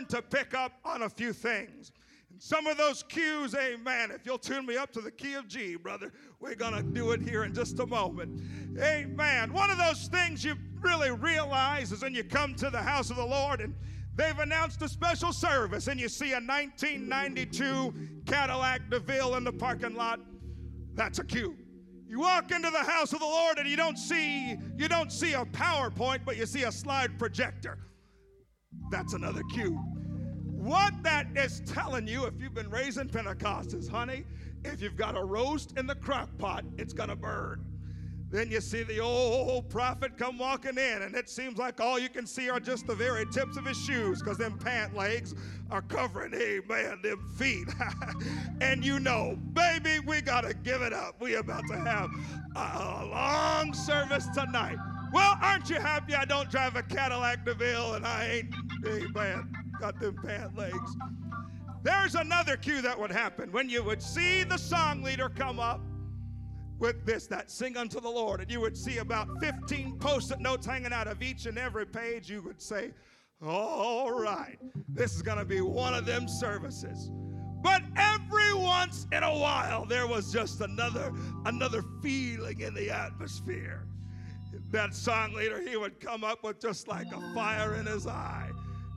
learn to pick up on a few things. Some of those cues, amen. If you'll tune me up to the key of G, brother, we're going to do it here in just a moment. Amen. One of those things you really realize is when you come to the house of the Lord and they've announced a special service and you see a 1992 Cadillac DeVille in the parking lot. That's a cue. You walk into the house of the Lord and you don't see you don't see a PowerPoint, but you see a slide projector. That's another cue. What that is telling you, if you've been raising Pentecostals, honey, if you've got a roast in the crock pot, it's gonna burn. Then you see the old prophet come walking in, and it seems like all you can see are just the very tips of his shoes, because them pant legs are covering, amen, them feet. and you know, baby, we gotta give it up. We about to have a long service tonight. Well, aren't you happy I don't drive a Cadillac DeVille and I ain't, amen, got them pant legs? There's another cue that would happen when you would see the song leader come up with this, that sing unto the Lord, and you would see about 15 post it notes hanging out of each and every page. You would say, All right, this is going to be one of them services. But every once in a while, there was just another, another feeling in the atmosphere that song leader, he would come up with just like a fire in his eye.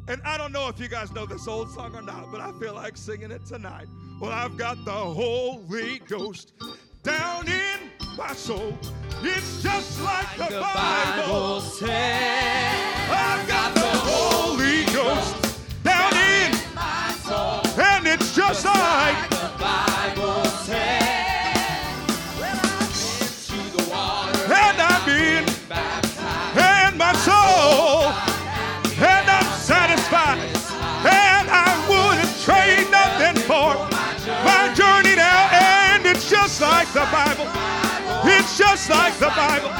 And I don't know if you guys know this old song or not, but I feel like singing it tonight. Well, I've got the Holy Ghost down in my soul. It's just like the, the Bible. Bible says. I've got the Holy Ghost down in my soul. and it's just like the Bible says. And my soul and I'm satisfied. And I wouldn't trade nothing for my journey now. And it's just like the Bible. It's just like the Bible.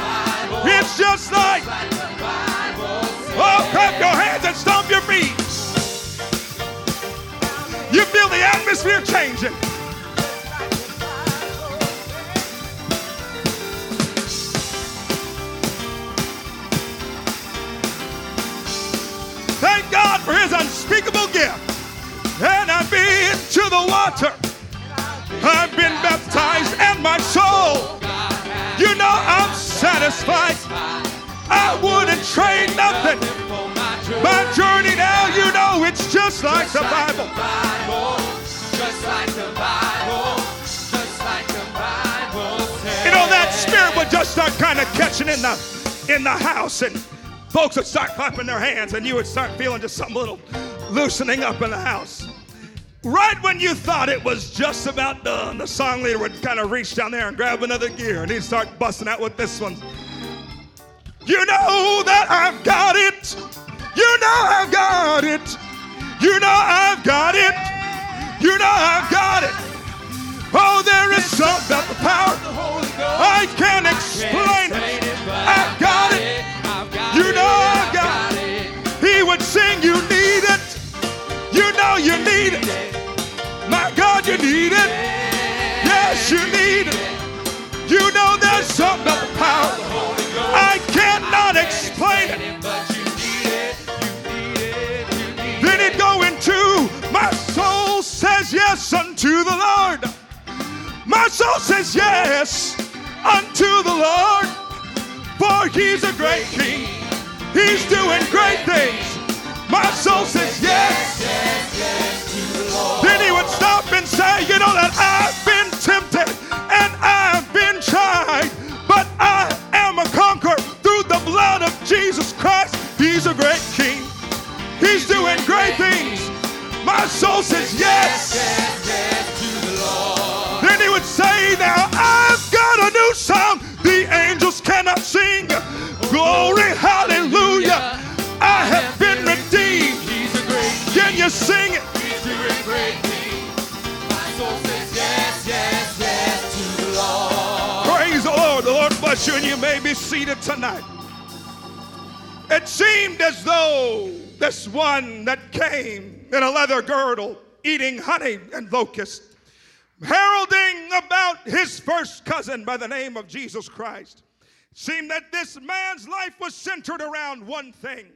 It's just like the Bible. oh clap your hands and stomp your feet. You feel the atmosphere changing wouldn't trade nothing. My journey now, you know, it's just like the Bible. Just like the Bible. Just like the Bible says. You know, that spirit would just start kind of catching in the in the house and folks would start clapping their hands and you would start feeling just some little loosening up in the house. Right when you thought it was just about done, the song leader would kind of reach down there and grab another gear and he'd start busting out with this one. You know that I've got it. You know I've got it. You know I've got it. You know I've got it. Oh, there is something about the power. I can't explain it. I've got it. You know I've got it. He would sing, You need it. You know you need it. My God, you need it. Yes, you need it. You know there's something about the power. My soul says yes unto the Lord. For he's a great king. He's doing great things. My soul says yes. Then he would stop and say, You know that I've been tempted and I've been tried, but I am a conqueror through the blood of Jesus Christ. He's a great king. He's doing great things. My soul says yes. Now I've got a new song the angels cannot sing. Glory, hallelujah. I have been redeemed. Can you sing it? Praise the Lord. The Lord bless you, and you may be seated tonight. It seemed as though this one that came in a leather girdle, eating honey and locusts, heralding about his first cousin by the name of Jesus Christ, seemed that this man's life was centered around one thing,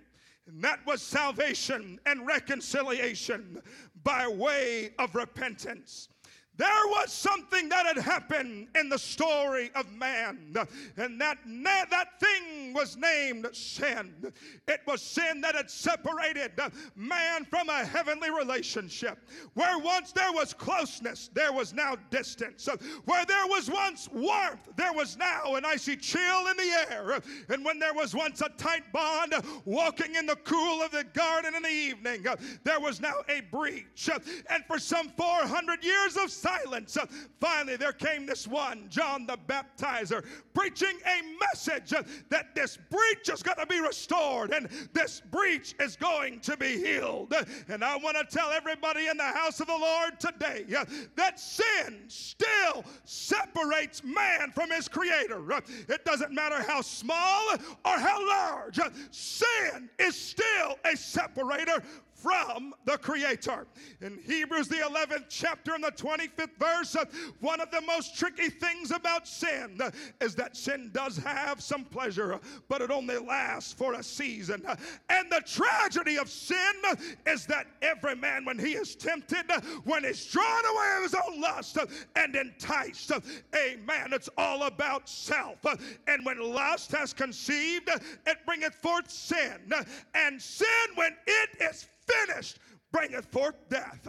And that was salvation and reconciliation by way of repentance. There was something that had happened in the story of man, and that, that thing was named sin. It was sin that had separated man from a heavenly relationship. Where once there was closeness, there was now distance. Where there was once warmth, there was now an icy chill in the air. And when there was once a tight bond, walking in the cool of the garden in the evening, there was now a breach. And for some 400 years of silence. Finally, there came this one, John the Baptizer, preaching a message that this breach is going to be restored and this breach is going to be healed. And I want to tell everybody in the house of the Lord today uh, that sin still separates man from his creator. It doesn't matter how small or how large, sin is still a separator from the Creator. In Hebrews, the 11th chapter and the 25th verse, uh, one of the most tricky things about sin uh, is that sin does have some pleasure, uh, but it only lasts for a season. Uh, and the tragedy of sin uh, is that every man, when he is tempted, uh, when he's drawn away of his own lust and enticed, amen, it's all about self. And when lust has conceived, it bringeth forth sin. And sin, when it is finished bringeth forth death.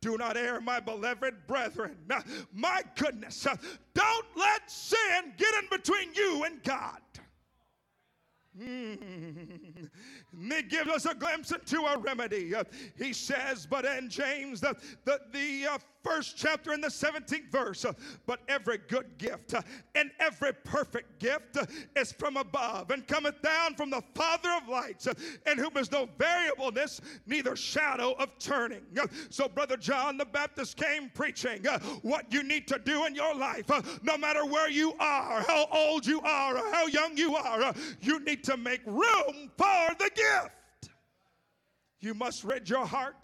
Do not err, my beloved brethren. My goodness, don't let sin get in between you and God. Mm. And he gives us a glimpse into a remedy. Uh, he says, but in James, the, the, the uh, first chapter in the 17th verse, uh, but every good gift uh, and every perfect gift uh, is from above and cometh down from the Father of lights, in whom is no variableness, neither shadow of turning. so, Brother John the Baptist came preaching what you need to do in your life, no matter where you are, how old you are, or how young you are, you need to make room for the gift gift. You must rid your heart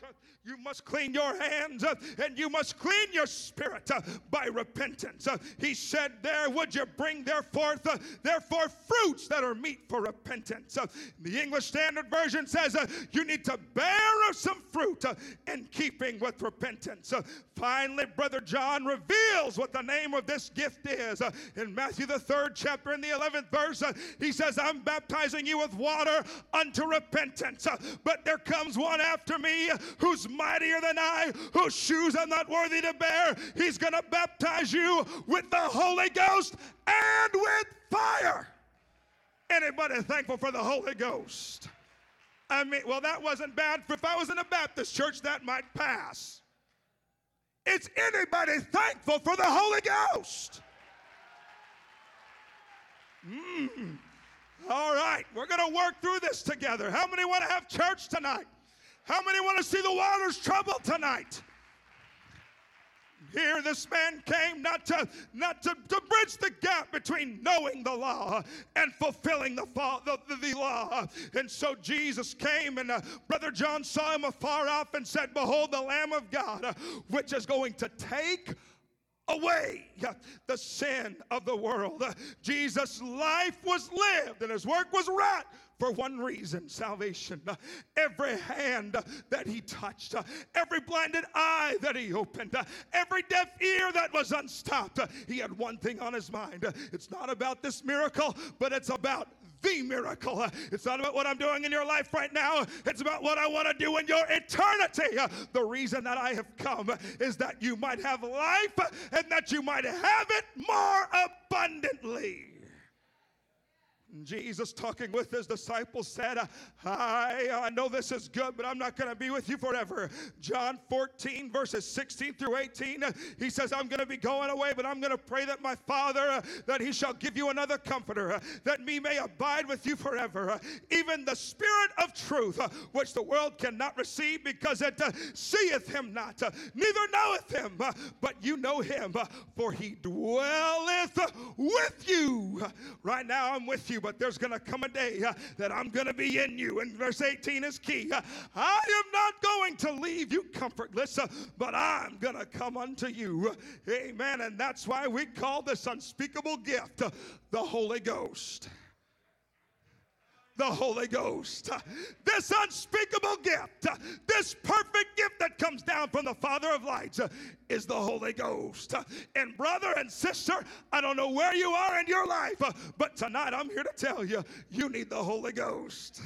you must clean your hands uh, and you must clean your spirit uh, by repentance. Uh, he said, There would you bring therefore, uh, therefore fruits that are meet for repentance. Uh, the English Standard Version says uh, you need to bear some fruit in keeping with repentance. finally, Brother John reveals what the name of this gift is. in Matthew, the third chapter, in the 11th verse, he says, I'm baptizing you with water unto repentance. but there comes one after me who's mightier than I, whose shoes I'm not worthy to bear. He's going to baptize you with the Holy Ghost and with fire. Anybody thankful for the Holy Ghost? I mean, well, that wasn't bad. For if I was in a Baptist church, that might pass. It's anybody thankful for the Holy Ghost? Mm. All right, we're going to work through this together. How many want to have church tonight? How many want to see the waters trouble tonight? Here, this man came not to not to, to bridge the gap between knowing the law and fulfilling the, the, the, the law. And so Jesus came, and uh, Brother John saw him afar off and said, Behold, the Lamb of God, uh, which is going to take away the sin of the world. Jesus' life was lived and his work was wrought for one reason salvation. Every hand that he touched, every blinded eye that he opened, every deaf ear that was unstopped, he had one thing on his mind. It's not about this miracle, but it's about the miracle. It's not about what I'm doing in your life right now, it's about what I want to do in your eternity. The reason that I have come is that you might have life and that you might have it more abundantly. Jesus, talking with his disciples, said, I, I know this is good, but I'm not going to be with you forever. John 14, verses 16 through 18, he says, I'm going to be going away, but I'm going to pray that my Father, that he shall give you another comforter, that me may abide with you forever. even the Spirit of truth, which the world cannot receive because it seeth him not, neither knoweth him, but you know him, for he dwelleth with you. Right now, I'm with you but there's going to come a day uh, that I'm going to be in you. And verse 18 is key. Uh, I am not going to leave you comfortless, uh, but I'm going to come unto you. Amen. And that's why we call this unspeakable gift uh, the Holy Ghost. The Holy Ghost. This unspeakable gift, this perfect gift that comes down from the Father of lights is the Holy Ghost. And brother and sister, I don't know where you are in your life, but tonight I'm here to tell you, you need the Holy Ghost.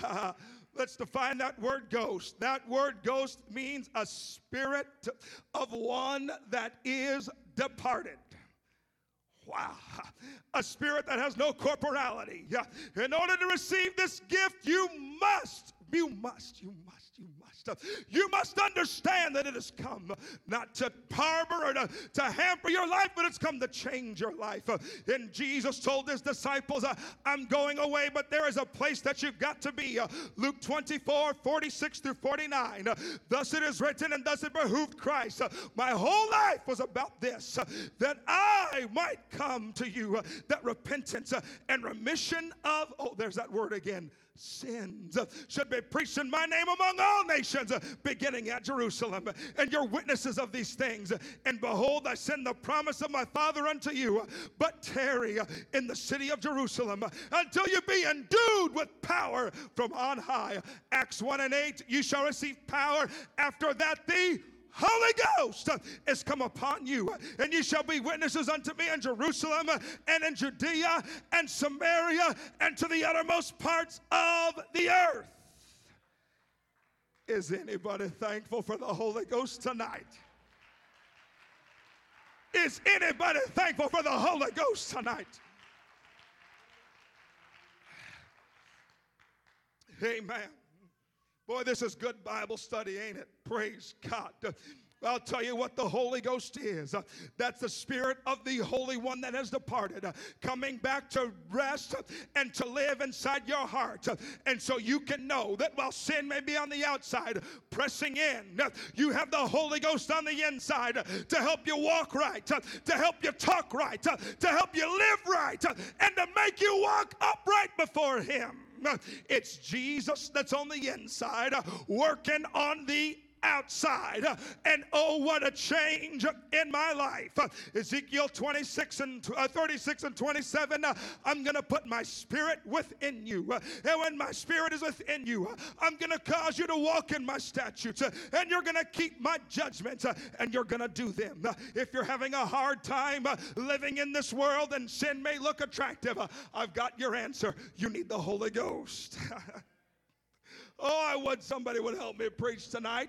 Let's define that word ghost. That word ghost means a spirit of one that is departed. Wow. A spirit that has no corporality. Yeah. In order to receive this gift, you must, you must, you must, you must you must understand that it has come not to harbor or to, to hamper your life, but it's come to change your life. And Jesus told his disciples, I'm going away, but there is a place that you've got to be. Luke 24, 46 through 49. Thus it is written, and thus it behooved Christ. My whole life was about this, that I might come to you, that repentance and remission of, oh, there's that word again sins should be preached in my name among all nations, beginning at Jerusalem. And you're witnesses of these things. And behold, I send the promise of my Father unto you, but tarry in the city of Jerusalem until you be endued with power from on high. Acts 1 and 8, you shall receive power after that the Holy Ghost is come upon you, and you shall be witnesses unto me in Jerusalem and in Judea and Samaria and to the uttermost parts of the earth. Is anybody thankful for the Holy Ghost tonight? Is anybody thankful for the Holy Ghost tonight? Amen. Boy, this is good Bible study, ain't it? Praise God. I'll tell you what the Holy Ghost is. Uh, that's the Spirit of the Holy One that has departed, uh, coming back to rest and to live inside your heart. Uh, and so you can know that while sin may be on the outside, pressing in, you have the Holy Ghost on the inside to help you walk right, to help you talk right, to help you live right, and to make you walk upright before Him. It's Jesus that's on the inside, working on the outside. And oh, what a change in my life. Ezekiel 26 and uh, 36 and 27. I'm going to put my spirit within you. And when my spirit is within you, I'm going to cause you to walk in my statutes. And you're going to keep my judgments. And you're going to do them. If you're having a hard time living in this world and sin may look attractive, I've got your answer. You need the Holy Ghost. Oh, I would somebody would help me preach tonight.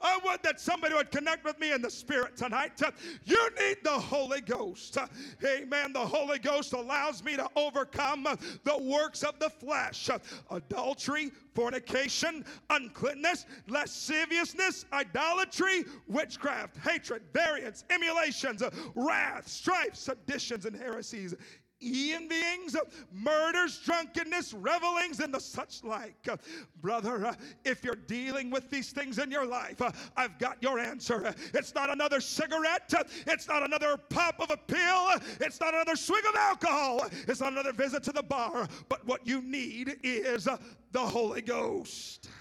I would that somebody would connect with me in the Spirit tonight. You need the Holy Ghost. Amen. The Holy Ghost allows me to overcome the works of the flesh adultery, fornication, uncleanness, lasciviousness, idolatry, witchcraft, hatred, variance, emulations, wrath, strife, seditions, and heresies envyings, murders, drunkenness, revelings, and the such like. brother, uh, if you're dealing with these things in your life, uh, I've got your answer. It's not another cigarette, it's not another pop of a pill, it's not another swig of alcohol, it's not another visit to the bar, but what you need is uh, the Holy Ghost.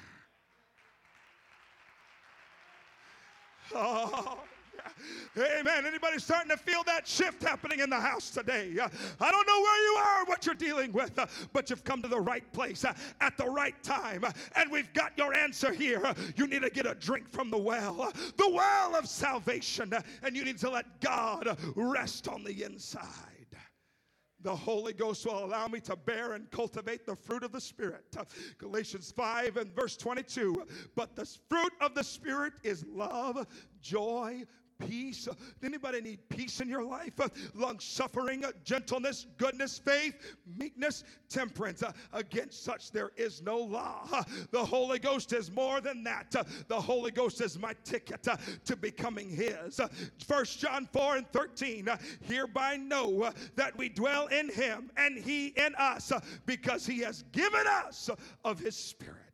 Oh. Amen. Anybody starting to feel that shift happening in the house today? I don't know where you are, what you're dealing with, but you've come to the right place at the right time, and we've got your answer here. You need to get a drink from the well, the well of salvation, and you need to let God rest on the inside. The Holy Ghost will allow me to bear and cultivate the fruit of the Spirit. Galatians 5 and verse 22. But the fruit of the Spirit is love, joy, peace. Anybody need peace in your life? Long suffering, gentleness, goodness, faith, meekness, temperance. Against such there is no law. The Holy Ghost is more than that. The Holy Ghost is my ticket to becoming His. First John 4 and 13. Hereby know that we dwell in Him and He in us because He has given us of His Spirit.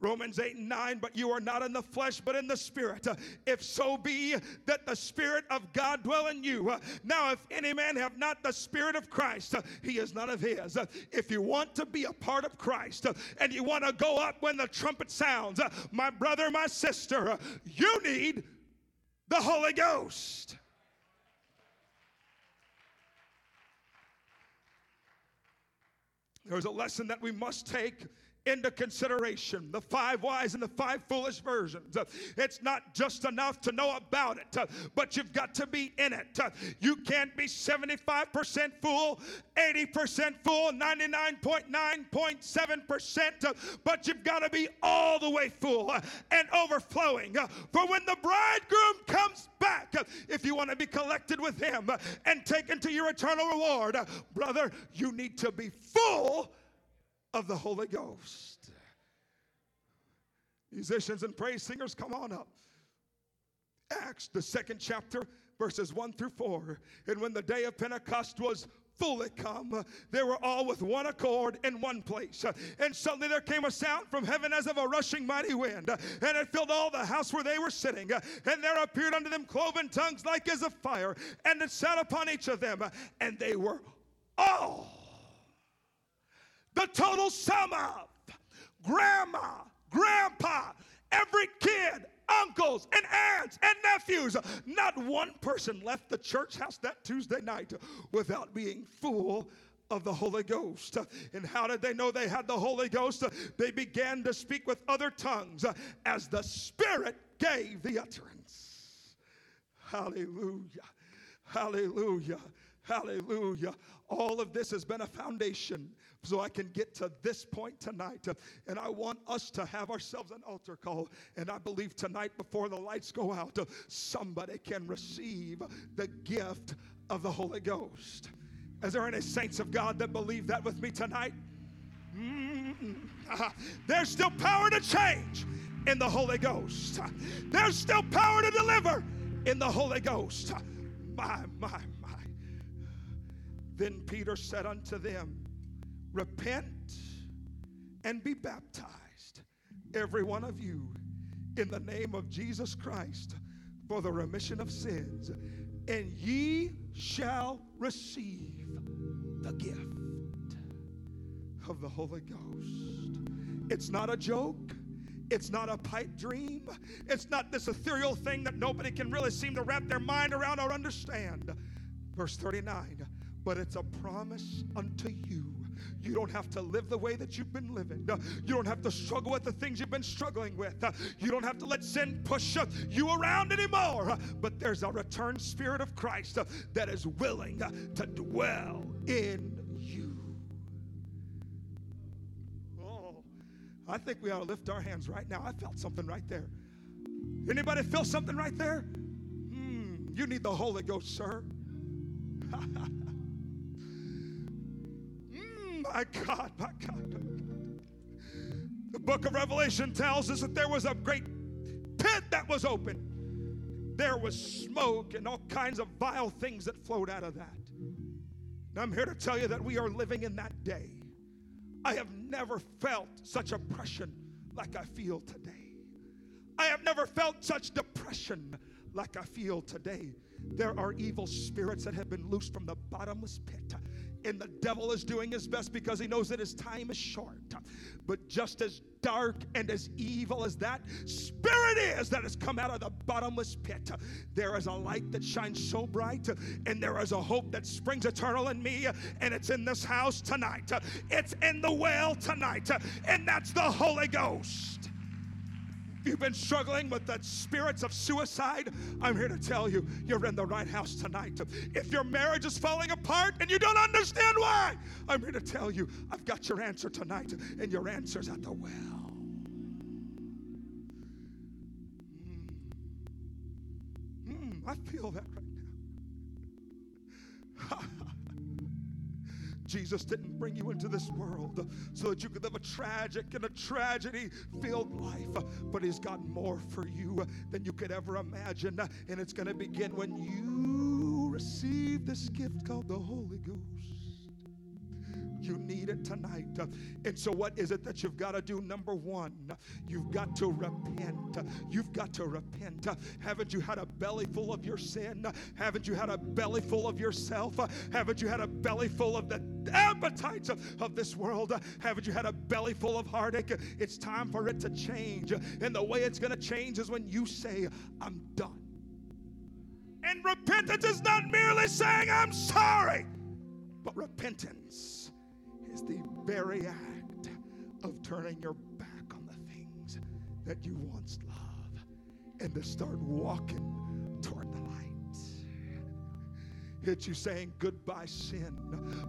Romans 8 and 9, but you are not in the flesh, but in the spirit. If so be that the spirit of God dwell in you. Now, if any man have not the spirit of Christ, he is none of his. If you want to be a part of Christ and you want to go up when the trumpet sounds, my brother, my sister, you need the Holy Ghost. There's a lesson that we must take into consideration the five wise and the five foolish versions. It's not just enough to know about it, but you've got to be in it. You can't be 75% fool, 80% fool, 99.9.7%, uh, but you've got to be all the way full and overflowing. For when the bridegroom comes back, if you want to be collected with him and taken to your eternal reward, brother, you need to be full of the Holy Ghost. Musicians and praise singers, come on up. Acts, the second chapter, verses 1 through 4. And when the day of Pentecost was fully come, they were all with one accord in one place. And suddenly there came a sound from heaven as of a rushing mighty wind, and it filled all the house where they were sitting. And there appeared unto them cloven tongues like as of fire, and it sat upon each of them, and they were all the total sum of grandma, grandpa, every kid, uncles, and aunts and nephews. Not one person left the church house that Tuesday night without being full of the Holy Ghost. And how did they know they had the Holy Ghost? They began to speak with other tongues as the Spirit gave the utterance. Hallelujah. Hallelujah. Hallelujah. All of this has been a foundation so I can get to this point tonight. And I want us to have ourselves an altar call. And I believe tonight, before the lights go out, somebody can receive the gift of the Holy Ghost. Is there any saints of God that believe that with me tonight? Ah, There's still power to change in the Holy Ghost. There's still power to deliver in the Holy Ghost. My, my, my. Then Peter said unto them, Repent and be baptized, every one of you, in the name of Jesus Christ for the remission of sins, and ye shall receive the gift of the Holy Ghost. It's not a joke. It's not a pipe dream. It's not this ethereal thing that nobody can really seem to wrap their mind around or understand. Verse 39 But it's a promise unto you. You don't have to live the way that you've been living. Uh, You don't have to struggle with the things you've been struggling with. Uh, You don't have to let sin push uh, you around anymore. But there's a returned spirit of Christ that is willing to dwell in you. Oh, I think we ought to lift our hands right now. I felt something right there. Anybody feel something right there? Hmm, you need the Holy Ghost, sir. My God, my God. The book of Revelation tells us that there was a great pit that was open. There was smoke and all kinds of vile things that flowed out of that. And I'm here to tell you that we are living in that day. I have never felt such oppression like I feel today. I have never felt such depression like I feel today. There are evil spirits that have been loosed from the bottomless pit. And the devil is doing his best because he knows that his time is short. But just as dark and as evil as that spirit is that has come out of the bottomless pit, there is a light that shines so bright, and there is a hope that springs eternal in me, and it's in this house tonight. It's in the well tonight, and that's the Holy Ghost. You've been struggling with the spirits of suicide, I'm here to tell you, you're in the right house tonight. If your marriage is falling apart and you don't understand why, I'm here to tell you, I've got your answer tonight, and your answer's at the well. Mm. Mm, I feel that right now. Jesus didn't bring you into this world so that you could live a tragic and a tragedy filled life, but He's got more for you than you could ever imagine. And it's going to begin when you receive this gift called the Holy Ghost. You need it tonight. And so, what is it that you've got to do? Number one, you've got to repent. You've got to repent. Haven't you had a belly full of your sin? Haven't you had a belly full of yourself? Haven't you had a belly full of the appetites of, of this world? Haven't you had a belly full of heartache? It's time for it to change. And the way it's going to change is when you say, I'm done. And repentance is not merely saying, I'm sorry, but repentance is the very act of turning your back on the things that you once loved and to start walking toward the light. It's you saying goodbye sin,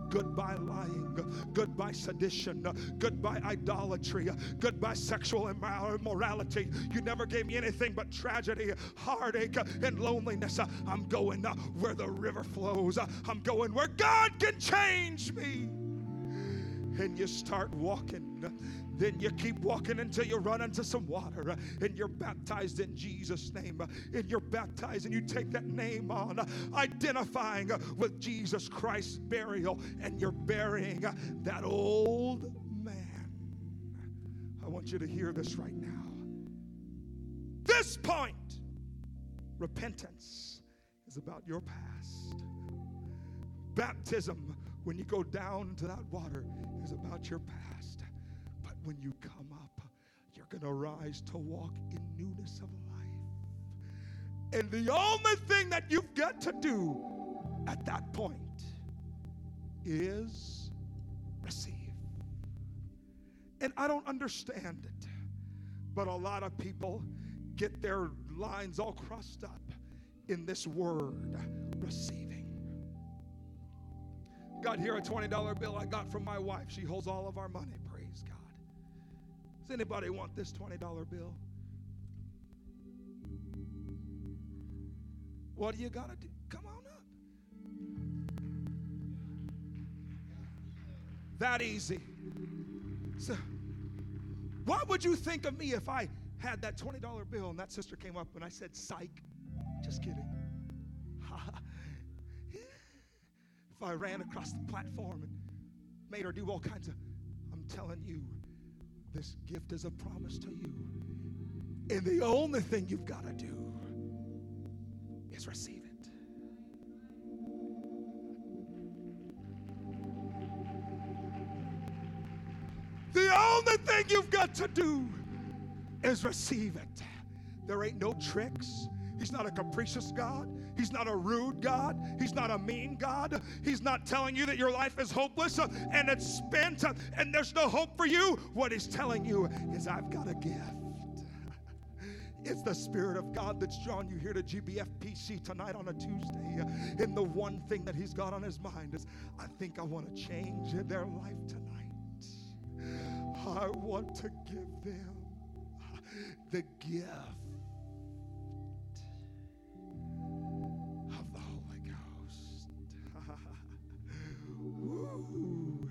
goodbye lying, goodbye sedition, goodbye idolatry, goodbye sexual immorality. You never gave me anything but tragedy, heartache, and loneliness. I'm going where the river flows. I'm going where God can change me. And you start walking then you keep walking until you run into some water and you're baptized in Jesus' name. And you're baptized and you take that name on, identifying with Jesus Christ's burial, and you're burying that old man. I want you to hear this right now. This point, repentance is about your past. Baptism, when you go down into that water, is about your past But when you come up, you're going to rise to walk in newness of life. And the only thing that you've got to do at that point is receive. And I don't understand it, but a lot of people get their lines all crossed up in this word receiving. Got here a $20 bill I got from my wife. She holds all of our money. Praise God. Does anybody want this $20 bill? What do you got to do? Come on up. That easy. So, what would you think of me if I had that $20 bill and that sister came up and I said, psych? Just kidding. I ran across the platform and made her do all kinds of, I'm telling you, this gift is a promise to you. And the only thing you've got to do is receive it. The only thing you've got to do is receive it. There ain't no tricks. He's not a capricious God. He's not a rude God. He's not a mean God. He's not telling you that your life is hopeless and it's spent and there's no hope for you. What He's telling you is, I've got a gift. It's the Spirit of God that's drawn you here to GBFPC tonight on a Tuesday. And the one thing that He's got on His mind is, I think I want to change their life tonight. I want to give them the gift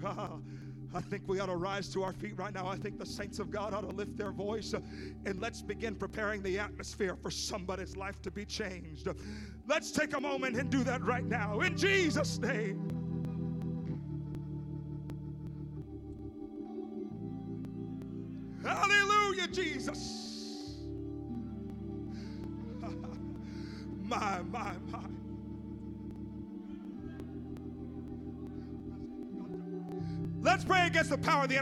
I think we ought to rise to our feet right now. I think the saints of God ought to lift their voice and let's begin preparing the atmosphere for somebody's life to be changed. Let's take a moment and do that right now in Jesus' name. Hallelujah, Jesus. Against the power of the enemy.